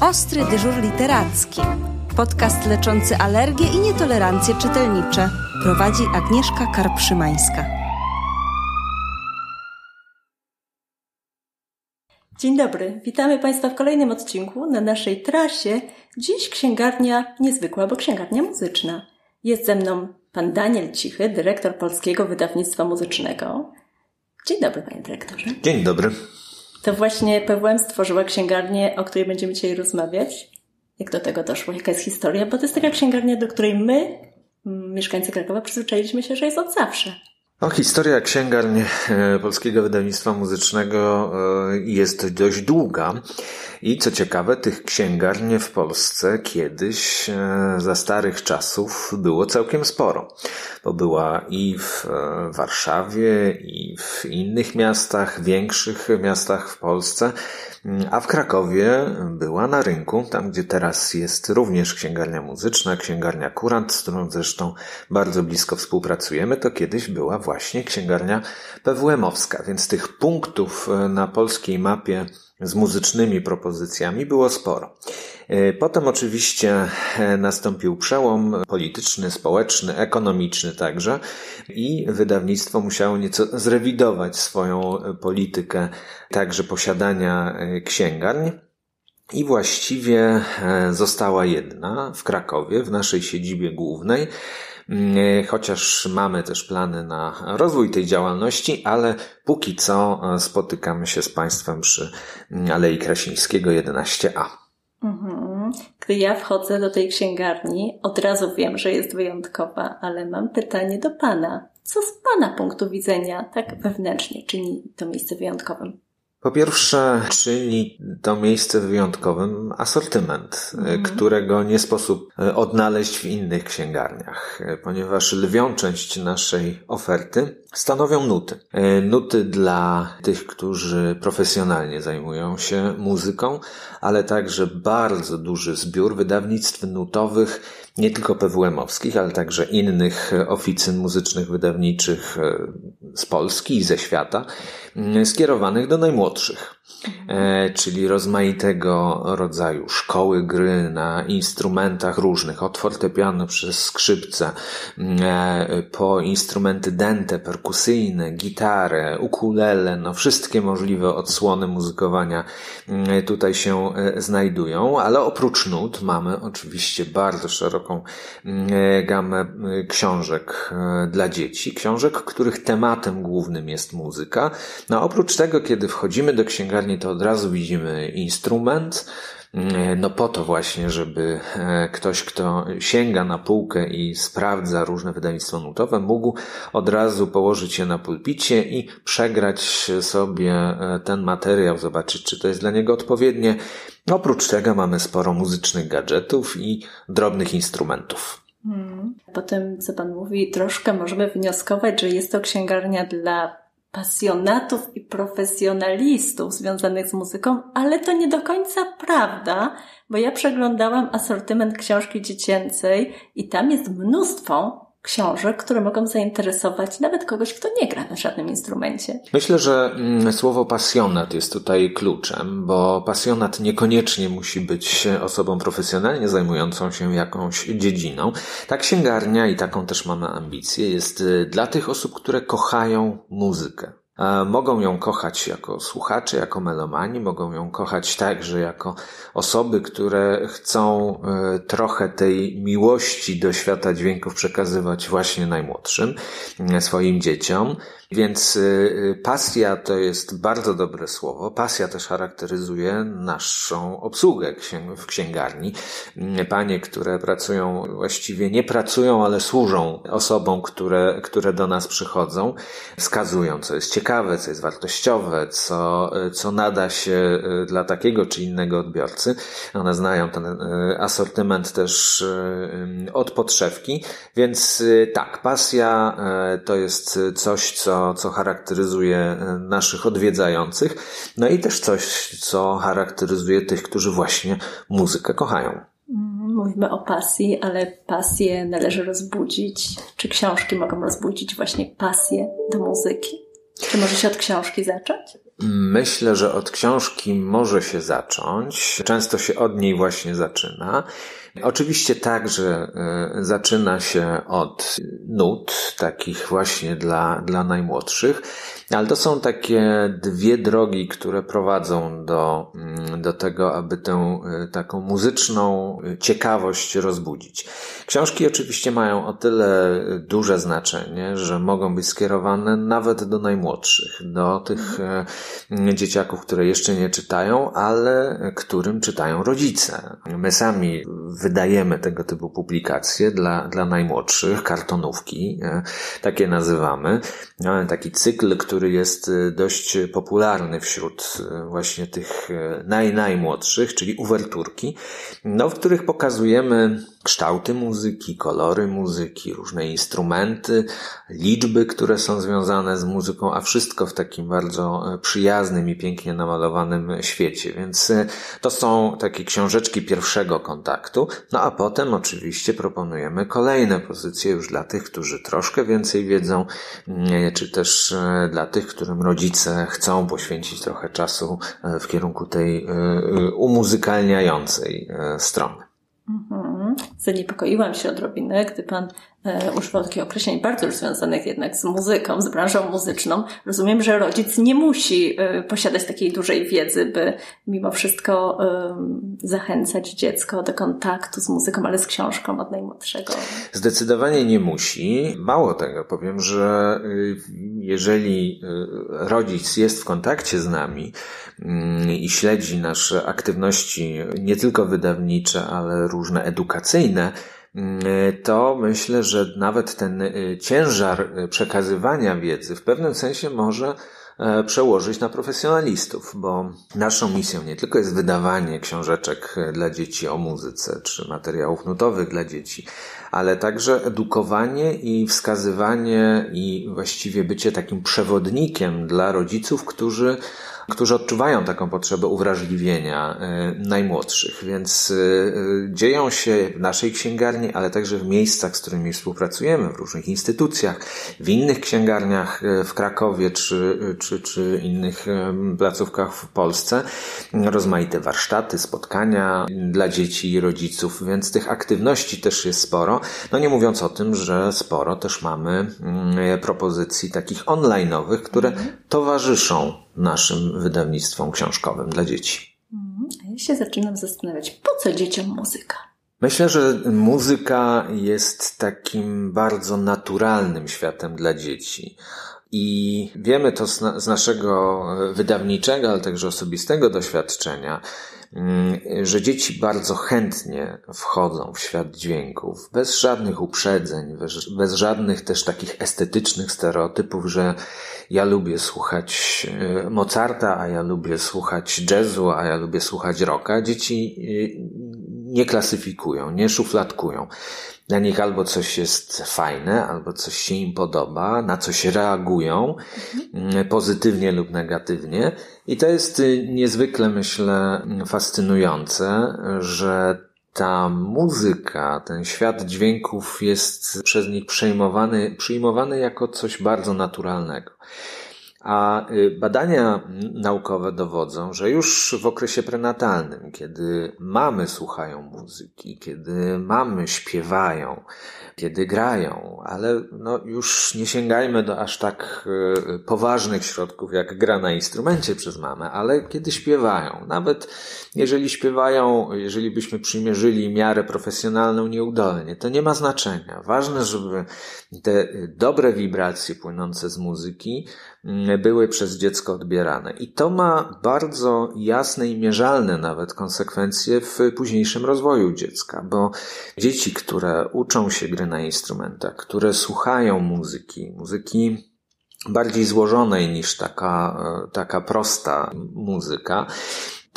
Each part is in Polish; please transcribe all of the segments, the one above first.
Ostry dyżur literacki. Podcast leczący alergie i nietolerancje czytelnicze. Prowadzi Agnieszka Karpszymańska. Dzień dobry, witamy Państwa w kolejnym odcinku na naszej trasie. Dziś księgarnia niezwykła, bo księgarnia muzyczna. Jest ze mną pan Daniel Cichy, dyrektor Polskiego Wydawnictwa Muzycznego. Dzień dobry, panie dyrektorze. Dzień dobry. To właśnie PWM stworzyła księgarnię, o której będziemy dzisiaj rozmawiać. Jak do tego doszło, jaka jest historia? Bo to jest taka księgarnia, do której my, mieszkańcy Krakowa, przyzwyczailiśmy się, że jest od zawsze. O, historia księgarni e, Polskiego Wydawnictwa Muzycznego e, jest dość długa i co ciekawe, tych księgarni w Polsce kiedyś e, za starych czasów było całkiem sporo, bo była i w Warszawie, i w innych miastach, większych miastach w Polsce. A w Krakowie była na rynku, tam gdzie teraz jest również księgarnia muzyczna, księgarnia Kurant, z którą zresztą bardzo blisko współpracujemy, to kiedyś była właśnie księgarnia PWM-owska, więc tych punktów na polskiej mapie z muzycznymi propozycjami było sporo. E, potem oczywiście e, nastąpił przełom polityczny, społeczny, ekonomiczny także i wydawnictwo musiało nieco zrewidować swoją politykę także posiadania e, księgarni. I właściwie została jedna w Krakowie, w naszej siedzibie głównej, chociaż mamy też plany na rozwój tej działalności, ale póki co spotykamy się z Państwem przy mm, Alei Krasińskiego 11a. Mhm. Gdy ja wchodzę do tej księgarni, od razu wiem, że jest wyjątkowa, ale mam pytanie do Pana. Co z Pana punktu widzenia, tak wewnętrznie, czyni to miejsce wyjątkowym? Po pierwsze, czyni to miejsce wyjątkowym asortyment, mm. którego nie sposób e, odnaleźć w innych księgarniach, e, ponieważ lwią część naszej oferty stanowią nuty. Nuty dla tych, którzy profesjonalnie zajmują się muzyką, ale także bardzo duży zbiór wydawnictw nutowych, nie tylko PWM-owskich, ale także innych oficyn muzycznych, wydawniczych z Polski i ze świata, skierowanych do najmłodszych. E, czyli rozmaitego rodzaju szkoły gry na instrumentach różnych, od fortepianu przez skrzypce, e, po instrumenty dente, perkusyjne, gitarę, ukulele, no wszystkie możliwe odsłony muzykowania e, tutaj się znajdują, ale oprócz nut mamy oczywiście bardzo szeroką gamę książek dla dzieci, książek, których tematem głównym jest muzyka. No oprócz tego, kiedy wchodzimy do księgarni to od razu widzimy instrument, mm, no po to właśnie, żeby e, ktoś, kto sięga na półkę i sprawdza różne wydawnictwa nutowe, mógł od razu położyć się na pulpicie i przegrać sobie e, ten materiał, zobaczyć, czy to jest dla niego odpowiednie. Oprócz tego mamy sporo muzycznych gadżetów i drobnych instrumentów. Hmm. Po tym, co Pan mówi, troszkę możemy wnioskować, że jest to księgarnia dla pasjonatów i profesjonalistów związanych z muzyką, ale to nie do końca prawda, bo ja przeglądałam asortyment książki dziecięcej i tam jest mnóstwo książek, które mogą zainteresować nawet kogoś, kto nie gra na żadnym instrumencie. Myślę, że mm, słowo pasjonat jest tutaj kluczem, bo pasjonat niekoniecznie musi być osobą profesjonalnie zajmującą się jakąś dziedziną. Ta księgarnia, i taką też mamy ambicję, jest y, dla tych osób, które kochają muzykę. Mogą ją kochać jako słuchacze, jako melomani, mogą ją kochać także jako osoby, które chcą e, trochę tej miłości do świata dźwięków przekazywać właśnie najmłodszym, e, swoim dzieciom. Więc y, pasja to jest bardzo dobre słowo. Pasja też charakteryzuje naszą obsługę w księgarni. Mm, panie, które pracują, właściwie nie pracują, ale służą osobom, które, które do nas przychodzą, wskazują, co jest ciekawe, co jest wartościowe, co, co nada się y, dla takiego czy innego odbiorcy. One znają ten asortyment też od podszewki, więc tak, pasja to jest coś, co co, charakteryzuje e, naszych odwiedzających, no i też coś, co charakteryzuje tych, którzy właśnie muzykę kochają. Mm, mówimy o pasji, ale pasję należy rozbudzić. Czy książki mogą rozbudzić właśnie pasję do muzyki? Czy może się od książki zacząć? Myślę, że od książki może się zacząć. Często się od niej właśnie zaczyna. Oczywiście także e, zaczyna się od nut, takich właśnie dla, dla najmłodszych, ale to są takie dwie drogi, które prowadzą do, mm, do tego, aby tę e, taką muzyczną ciekawość rozbudzić. Książki oczywiście mają o tyle duże znaczenie, że mogą być skierowane nawet do najmłodszych, do tych e, dzieciaków, które jeszcze nie czytają, ale którym czytają rodzice. My sami wydajemy tego typu publikacje dla, dla najmłodszych, kartonówki, e, takie nazywamy. Mamy taki cykl, który jest e, dość popularny wśród właśnie tych naj, najmłodszych, czyli uwerturki, no, w których pokazujemy kształty muzyki, kolory muzyki, różne instrumenty, liczby, które są związane z muzyką, a wszystko w takim bardzo e, przyjaznym i pięknie namalowanym świecie. Więc e, to są takie książeczki pierwszego kontaktu. No a potem oczywiście proponujemy kolejne pozycje już dla tych, którzy troszkę więcej wiedzą, czy też e, dla tych, którym rodzice chcą poświęcić trochę czasu w kierunku tej umuzykalniającej strony. Mhm. Zaniepokoiłam się odrobinę, gdy Pan e, używał takich określeń bardzo już związanych jednak z muzyką, z branżą muzyczną. Rozumiem, że rodzic nie musi e, posiadać takiej dużej wiedzy, by mimo wszystko e, zachęcać dziecko do kontaktu z muzyką, ale z książką od najmłodszego. Zdecydowanie nie musi. Mało tego, powiem, że jeżeli rodzic jest w kontakcie z nami, mm, i śledzi nasze aktywności nie tylko wydawnicze, ale różne edukacyjne, to myślę, że nawet ten y, ciężar y, przekazywania wiedzy w pewnym sensie może e, przełożyć na profesjonalistów, bo naszą misją nie tylko jest wydawanie książeczek e, dla dzieci o muzyce czy materiałów nutowych dla dzieci, ale także edukowanie i wskazywanie i właściwie bycie takim przewodnikiem dla rodziców, którzy którzy odczuwają taką potrzebę uwrażliwienia e, najmłodszych, więc e, dzieją się w naszej księgarni, ale także w miejscach, z którymi współpracujemy, w różnych instytucjach, w innych księgarniach e, w Krakowie czy, czy, czy innych placówkach w Polsce. Rozmaite warsztaty, spotkania dla dzieci i rodziców, więc tych aktywności też jest sporo. No nie mówiąc o tym, że sporo też mamy mm, propozycji takich online'owych, które mhm. towarzyszą naszym wydawnictwom książkowym dla dzieci. Mhm. A ja się zaczynam zastanawiać, po co dzieciom muzyka? Myślę, że muzyka jest takim bardzo naturalnym światem dla dzieci. I wiemy to z, z naszego wydawniczego, ale także osobistego doświadczenia, że dzieci bardzo chętnie wchodzą w świat dźwięków, bez żadnych uprzedzeń, bez, bez żadnych też takich estetycznych stereotypów, że ja lubię słuchać e, Mozarta, a ja lubię słuchać jazzu, a ja lubię słuchać rocka. Dzieci e, nie klasyfikują, nie szufladkują. Dla nich albo coś jest fajne, albo coś się im podoba, na coś reagują mhm. pozytywnie lub negatywnie. I to jest y, niezwykle, myślę, fascynujące, że ta muzyka, ten świat dźwięków jest przez nich przejmowany, przyjmowany jako coś bardzo naturalnego. A y, badania naukowe dowodzą, że już w okresie prenatalnym, kiedy mamy słuchają muzyki, kiedy mamy śpiewają, kiedy grają, ale no już nie sięgajmy do aż tak y, poważnych środków, jak gra na instrumencie przez mamę, ale kiedy śpiewają, nawet jeżeli śpiewają, jeżeli byśmy przymierzyli miarę profesjonalną nieudolnie, to nie ma znaczenia. Ważne, żeby te dobre wibracje płynące z muzyki były przez dziecko odbierane. I to ma bardzo jasne i mierzalne nawet konsekwencje w późniejszym rozwoju dziecka, bo dzieci, które uczą się gry na instrumentach, które słuchają muzyki, muzyki bardziej złożonej niż taka, e, taka prosta muzyka,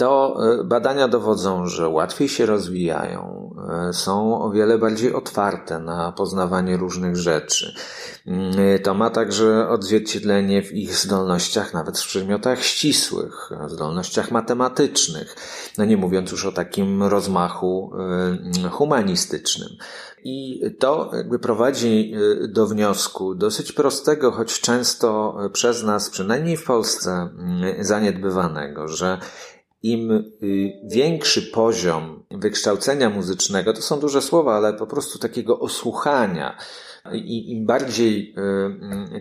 to e, badania dowodzą, że łatwiej się rozwijają, są o wiele bardziej otwarte na poznawanie różnych rzeczy. To ma także odzwierciedlenie w ich zdolnościach, nawet w przedmiotach ścisłych, zdolnościach matematycznych, no nie mówiąc już o takim rozmachu humanistycznym. I to jakby prowadzi do wniosku dosyć prostego, choć często przez nas, przynajmniej w Polsce, y, zaniedbywanego, że im y, większy poziom wykształcenia muzycznego, to są duże słowa, ale po prostu takiego osłuchania, i im bardziej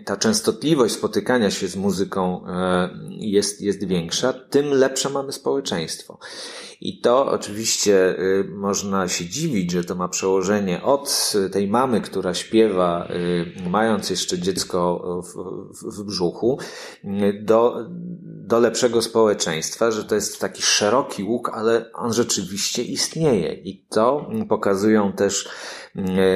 ta częstotliwość spotykania się z muzyką jest, jest większa, tym lepsze mamy społeczeństwo. I to oczywiście y, można się dziwić, że to ma przełożenie od tej mamy, która śpiewa, mając jeszcze dziecko w, w, w brzuchu, do, do lepszego społeczeństwa, że to jest taki szeroki łuk, ale on rzeczywiście istnieje. I to pokazują też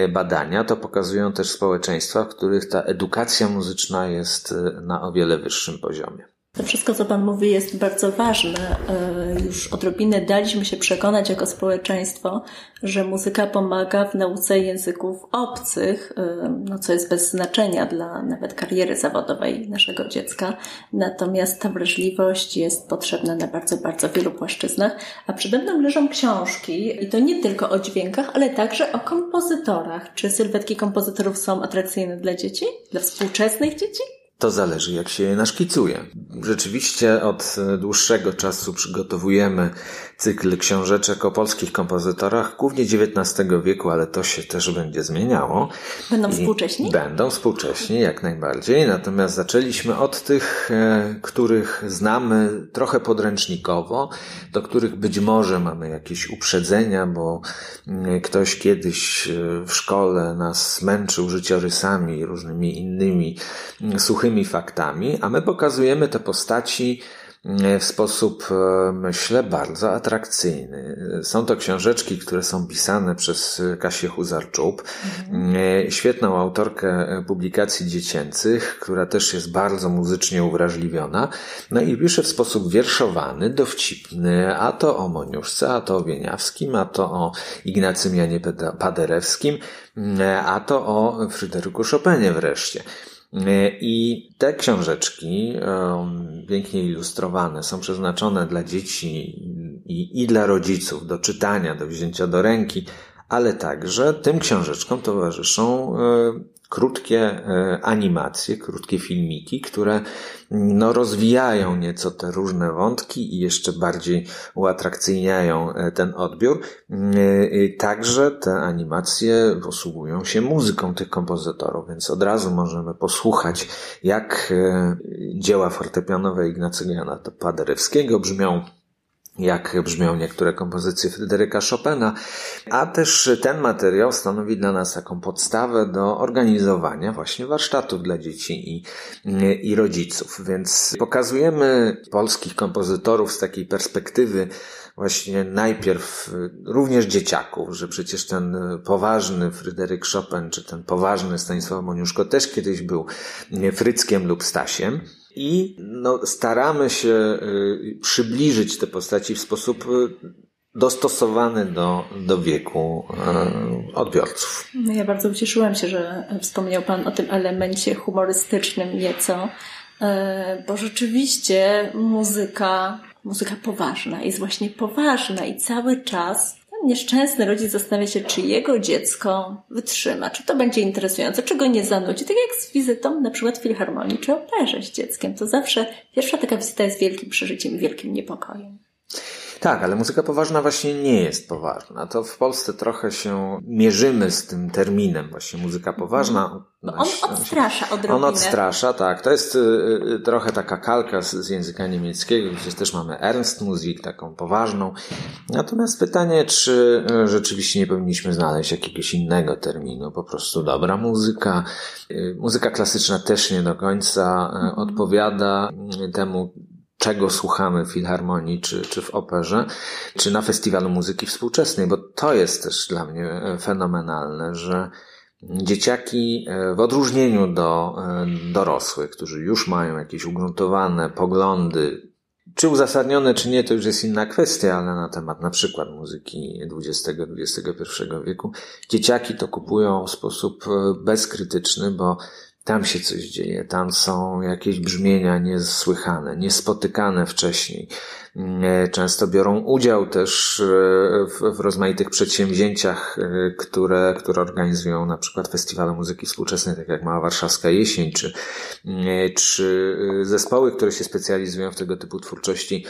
badania, to pokazują też społeczeństwa, w których ta edukacja muzyczna jest na o wiele wyższym poziomie. To wszystko, co Pan mówi, jest bardzo ważne. E, już odrobinę daliśmy się przekonać jako społeczeństwo, że muzyka pomaga w nauce języków obcych, e, no co jest bez znaczenia dla nawet kariery zawodowej naszego dziecka. Natomiast ta wrażliwość jest potrzebna na bardzo, bardzo wielu płaszczyznach. A przede mną leżą książki i to nie tylko o dźwiękach, ale także o kompozytorach. Czy sylwetki kompozytorów są atrakcyjne dla dzieci? Dla współczesnych dzieci? To zależy, jak się je naszkicuje. Rzeczywiście od dłuższego czasu przygotowujemy cykl książeczek o polskich kompozytorach, głównie XIX wieku, ale to się też będzie zmieniało. Będą współcześni? Będą współcześni, jak najbardziej. Natomiast zaczęliśmy od tych, e, których znamy trochę podręcznikowo, do których być może mamy jakieś uprzedzenia, bo mm, ktoś kiedyś e, w szkole nas męczył życiorysami i różnymi innymi mm, suchymi faktami, a my pokazujemy te postaci w sposób, e, myślę, bardzo atrakcyjny. Są to książeczki, które są pisane przez Kasię Huzarczuk, mhm. świetną autorkę publikacji dziecięcych, która też jest bardzo muzycznie uwrażliwiona, no i pisze w sposób wierszowany, dowcipny, a to o Moniuszce, a to o Wieniawskim, a to o Ignacym Janie Paderewskim, a to o Fryderyku Chopinie wreszcie. I te książeczki, pięknie ilustrowane, są przeznaczone dla dzieci i, i dla rodziców do czytania, do wzięcia do ręki, ale także tym książeczkom towarzyszą e, krótkie e, animacje, krótkie filmiki, które no, rozwijają nieco te różne wątki i jeszcze bardziej uatrakcyjniają e, ten odbiór. E, także te animacje posługują się muzyką tych kompozytorów, więc od razu możemy posłuchać, jak dzieła fortepianowe Ignacego Paderewskiego brzmią jak brzmią niektóre kompozycje Fryderyka Chopina, a też ten materiał stanowi dla nas taką podstawę do organizowania właśnie warsztatów dla dzieci i, i rodziców. Więc pokazujemy polskich kompozytorów z takiej perspektywy właśnie najpierw również dzieciaków, że przecież ten poważny Fryderyk Chopin, czy ten poważny Stanisław Moniuszko też kiedyś był Fryckiem lub Stasiem, i no, staramy się y, przybliżyć te postaci w sposób y, dostosowany do, do wieku y, odbiorców. No ja bardzo ucieszyłam się, że wspomniał Pan o tym elemencie humorystycznym nieco, bo rzeczywiście muzyka, muzyka poważna jest właśnie poważna i cały czas nieszczęsny rodzic zastanawia się, czy jego dziecko wytrzyma, czy to będzie interesujące, czy go nie zanudzi. Tak jak z wizytą na przykład w filharmonii, czy operze z dzieckiem. To zawsze pierwsza taka wizyta jest wielkim przeżyciem wielkim niepokojem. Tak, ale muzyka poważna właśnie nie jest poważna. To w Polsce trochę się mierzymy z tym terminem właśnie muzyka poważna. No on odstrasza odrobinę. On odstrasza, tak. To jest y, y, trochę taka kalka z, z języka niemieckiego, gdzie też mamy Ernst Musik, taką poważną. Natomiast pytanie, czy y, rzeczywiście nie powinniśmy znaleźć jakiegoś innego terminu, po prostu dobra muzyka. Muzyka klasyczna też nie do końca odpowiada temu, czego słuchamy w filharmonii, czy, czy w operze, czy na festiwalu muzyki współczesnej, bo to jest też dla mnie e, fenomenalne, że dzieciaki e, w odróżnieniu do e, dorosłych, którzy już mają jakieś ugruntowane poglądy, Czy uzasadnione, czy nie, to już jest inna kwestia, ale na temat na przykład muzyki XX-XXI wieku, dzieciaki to kupują w sposób bezkrytyczny, bo tam się coś dzieje, tam są jakieś brzmienia niesłychane, niespotykane wcześniej. E, często biorą udział też e, w, w rozmaitych przedsięwzięciach, e, które, które organizują na przykład festiwale muzyki współczesnej, tak jak Mała Warszawska Jesień, czy, czy zespoły, które się specjalizują w tego typu twórczości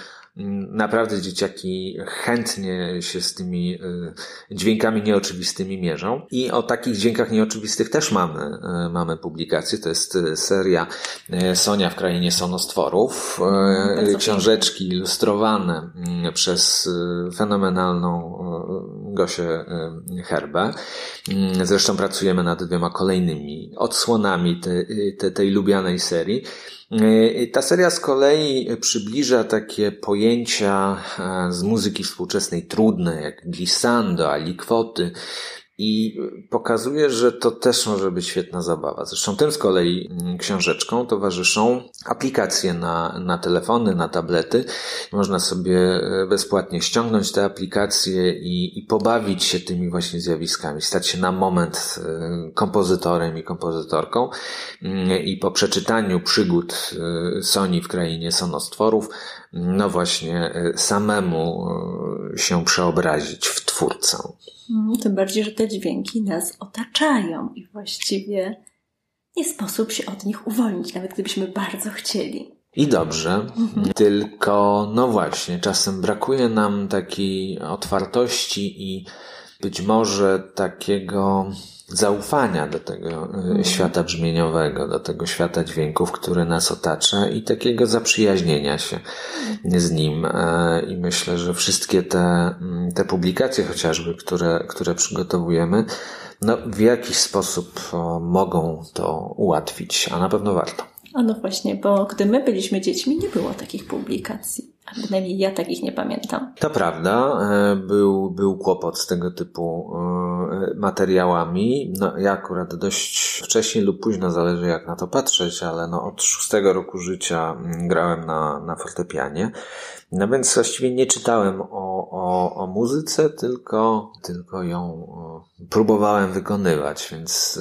naprawdę dzieciaki chętnie się z tymi y, dźwiękami nieoczywistymi mierzą. I o takich dźwiękach nieoczywistych też mamy, y, mamy publikację. To jest y, seria Sonia w krainie sonostworów. Książeczki ilustrowane przez fenomenalną Gosię Herbę. Zresztą pracujemy nad dwiema kolejnymi odsłonami te, tej lubianej serii. E, ta seria z kolei przybliża takie pojęcia z muzyki współczesnej trudne, jak glissando, alikwoty, i pokazuje, że to też może być świetna zabawa. Zresztą tym z kolei mm, książeczką towarzyszą aplikacje na, na telefony, na tablety. Można sobie e, bezpłatnie ściągnąć te aplikacje i, i pobawić się tymi właśnie zjawiskami, stać się na moment e, kompozytorem i kompozytorką mm, i po przeczytaniu przygód e, Soni w krainie sonostworów no właśnie samemu się przeobrazić w twórcę. Mm, tym bardziej, że te dźwięki nas otaczają i właściwie nie sposób się od nich uwolnić, nawet gdybyśmy bardzo chcieli. I dobrze, mhm. tylko no właśnie, czasem brakuje nam takiej otwartości i być może takiego zaufania do tego e, mhm. świata brzmieniowego, do tego świata dźwięków, który nas otacza i takiego zaprzyjaźnienia się z nim. E, I myślę, że wszystkie te, mm, te publikacje chociażby, które, które przygotowujemy, no, w jakiś sposób mogą to ułatwić, a na pewno warto. A no właśnie, bo gdy my byliśmy dziećmi, nie było takich publikacji. A bynajmniej ja takich nie pamiętam. To prawda. E, był, był kłopot z tego typu materiałami. No, ja akurat dość wcześnie lub późno, zależy jak na to patrzeć, ale no, od szóstego roku życia mm, grałem na, na fortepianie. No więc właściwie nie czytałem o, o, o muzyce, tylko, tylko ją próbowałem wykonywać, więc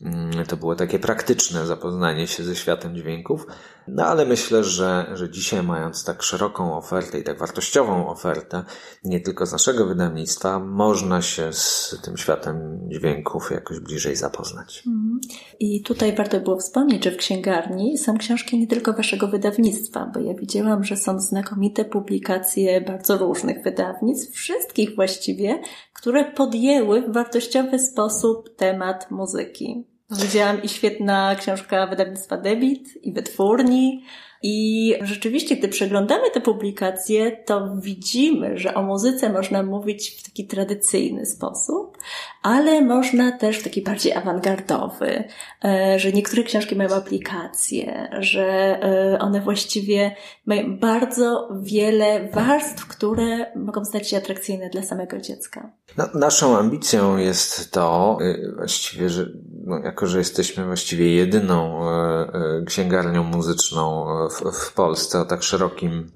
Mm, to było takie praktyczne zapoznanie się ze światem dźwięków. No ale myślę, że, że dzisiaj mając tak szeroką ofertę i tak wartościową ofertę, nie tylko z naszego wydawnictwa, można się z tym światem dźwięków jakoś bliżej zapoznać. Mhm. I tutaj warto było wspomnieć, że w księgarni są książki nie tylko waszego wydawnictwa, bo ja widziałam, że są znakomite publikacje bardzo różnych wydawnictw, wszystkich właściwie, które podjęły w wartościowy sposób temat muzyki. Widziałam i świetna książka wydawnictwa Debit i Wytwórni. I rzeczywiście, gdy przeglądamy te publikacje, to widzimy, że o muzyce można mówić w taki tradycyjny sposób, ale można też w taki bardziej awangardowy, e, że niektóre książki mają aplikacje, że e, one właściwie mają bardzo wiele warstw, które mogą stać się atrakcyjne dla samego dziecka. No, naszą ambicją jest to, y, właściwie, że no, jako że jesteśmy właściwie jedyną e, księgarnią muzyczną w, w Polsce o tak szerokim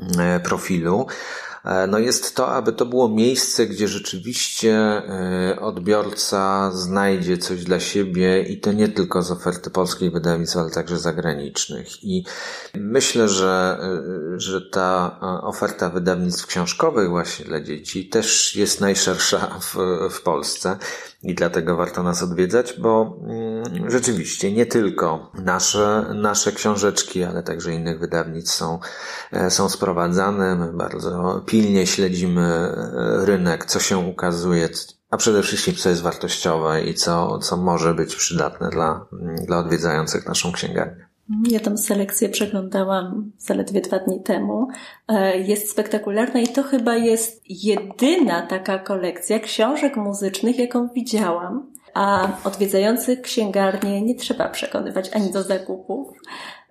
profilu, E, no jest to, aby to było miejsce, gdzie rzeczywiście e, odbiorca znajdzie coś dla siebie i to nie tylko z oferty polskiej wydawnictw, ale także zagranicznych. I myślę, że, e, że ta oferta wydawnictw książkowych właśnie dla dzieci też jest najszersza w, w Polsce i dlatego warto nas odwiedzać, bo mm, rzeczywiście nie tylko nasze, nasze książeczki, ale także innych wydawnictw są, są sprowadzane. My bardzo pilnie śledzimy e, rynek, co się ukazuje, a przede wszystkim co jest wartościowe i co, co może być przydatne dla, dla odwiedzających naszą księgarnię. Ja tą selekcję przeglądałam zaledwie dwa dni temu. E, jest spektakularna i to chyba jest jedyna taka kolekcja książek muzycznych, jaką widziałam. A odwiedzających księgarnię nie trzeba przekonywać ani do zakupów,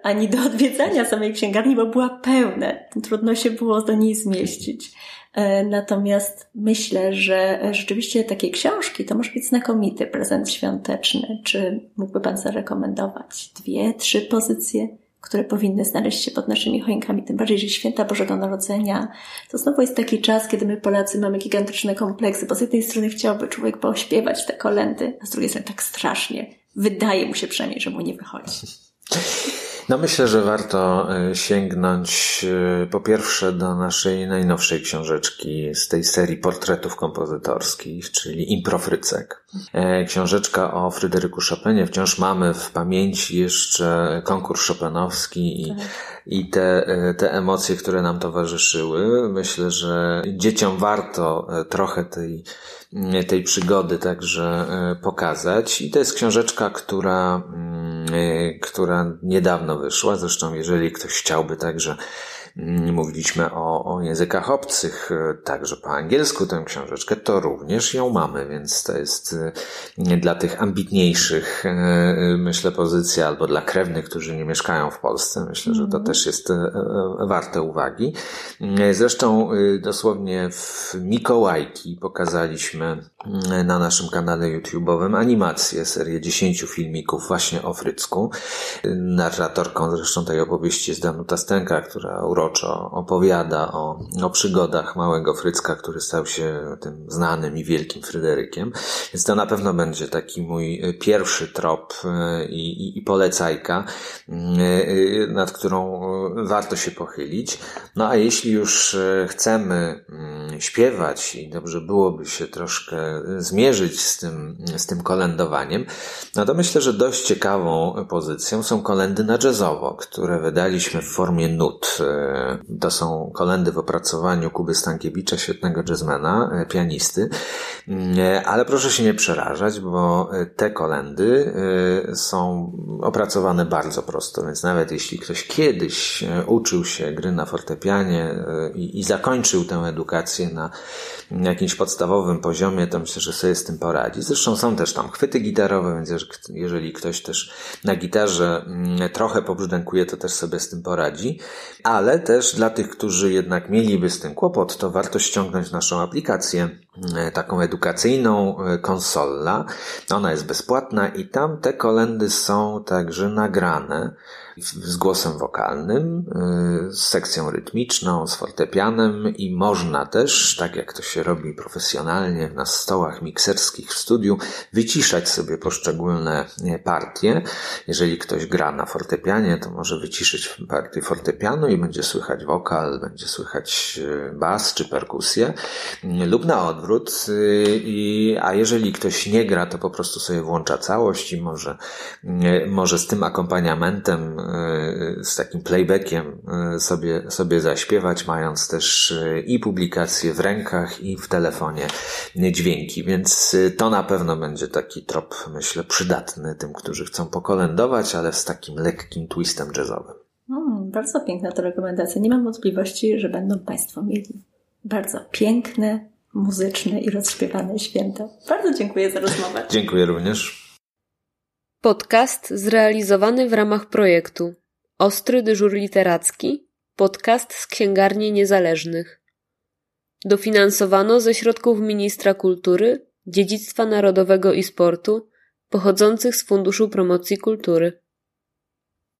ani do odwiedzania samej księgarni, bo była pełna. Trudno się było do niej zmieścić. E, natomiast myślę, że rzeczywiście takie książki to może być znakomity prezent świąteczny. Czy mógłby Pan zarekomendować dwie, trzy pozycje które powinny znaleźć się pod naszymi choinkami, tym bardziej, że święta Bożego Narodzenia to znowu jest taki czas, kiedy my Polacy mamy gigantyczne kompleksy, bo z jednej strony chciałby człowiek pośpiewać te kolendy, a z drugiej strony tak strasznie. Wydaje mu się przynajmniej, że mu nie wychodzi. No myślę, że warto e, sięgnąć e, po pierwsze do naszej najnowszej książeczki z tej serii portretów kompozytorskich, czyli Improfrycek. E, książeczka o Fryderyku Chopinie. Wciąż mamy w pamięci jeszcze konkurs chopinowski i, tak. i te, te emocje, które nam towarzyszyły. Myślę, że dzieciom warto trochę tej tej przygody także pokazać. I to jest książeczka, która mm, Y, która niedawno wyszła. Zresztą, jeżeli ktoś chciałby także mówiliśmy o, o językach obcych, e, także po angielsku tę książeczkę, to również ją mamy, więc to jest e, dla tych ambitniejszych, e, myślę, pozycja, albo dla krewnych, którzy nie mieszkają w Polsce. Myślę, że to mhm. też jest warte uwagi. Zresztą dosłownie w Mikołajki pokazaliśmy na naszym kanale YouTube'owym animację, serię dziesięciu filmików właśnie o Frycku. Narratorką zresztą tej opowieści jest Danuta Stęka, która uroczo opowiada o, o przygodach małego Frycka, który stał się tym znanym i wielkim Fryderykiem. Więc to na pewno będzie taki mój pierwszy trop e, i, i, i polecajka, e, e, nad którą warto się pochylić. No a jeśli już chcemy mm, śpiewać i dobrze byłoby się troszkę zmierzyć z tym, z tym kolędowaniem, no to myślę, że dość ciekawą pozycją są kolendy na jazzowo, które wydaliśmy w formie nut. To są kolendy w opracowaniu Kuby Stankiewicza, świetnego jazzmana, e, pianisty. Ale proszę się nie przerażać, bo te kolendy są opracowane bardzo prosto, więc nawet jeśli ktoś kiedyś uczył się gry na fortepianie i zakończył tę edukację na jakimś podstawowym poziomie, to myślę, że sobie z tym poradzi. Zresztą są też tam chwyty gitarowe, więc jeżeli ktoś też na gitarze mm, trochę pobrzdękuje, to też sobie z tym poradzi. Ale też dla tych, którzy jednak mieliby z tym kłopot, to warto ściągnąć naszą aplikację, taką edukacyjną, e, konsola. Ona jest bezpłatna i tam te kolendy są także nagrane z głosem wokalnym, y, z sekcją rytmiczną, z fortepianem i można też, tak jak to się robi profesjonalnie na stołach mikserskich w studiu, wyciszać sobie poszczególne partie. Jeżeli ktoś gra na fortepianie, to może wyciszyć partię fortepianu i będzie słychać wokal, będzie słychać bas czy perkusję lub na odwrót. Y, a jeżeli ktoś nie gra, to po prostu sobie włącza całość i może, może z tym akompaniamentem E, z takim playbackiem sobie, sobie zaśpiewać, mając też i publikacje w rękach i w telefonie dźwięki, więc to na pewno będzie taki trop, myślę, przydatny tym, którzy chcą pokolędować, ale z takim lekkim twistem jazzowym. Hmm, bardzo piękna to rekomendacja. Nie mam wątpliwości, że będą Państwo mieli bardzo piękne, muzyczne i rozśpiewane święta. Bardzo dziękuję za rozmowę. Dziękuję również. Podcast zrealizowany w ramach projektu Ostry dyżur literacki podcast z księgarni niezależnych. Dofinansowano ze środków Ministra Kultury, Dziedzictwa Narodowego i Sportu pochodzących z Funduszu Promocji Kultury.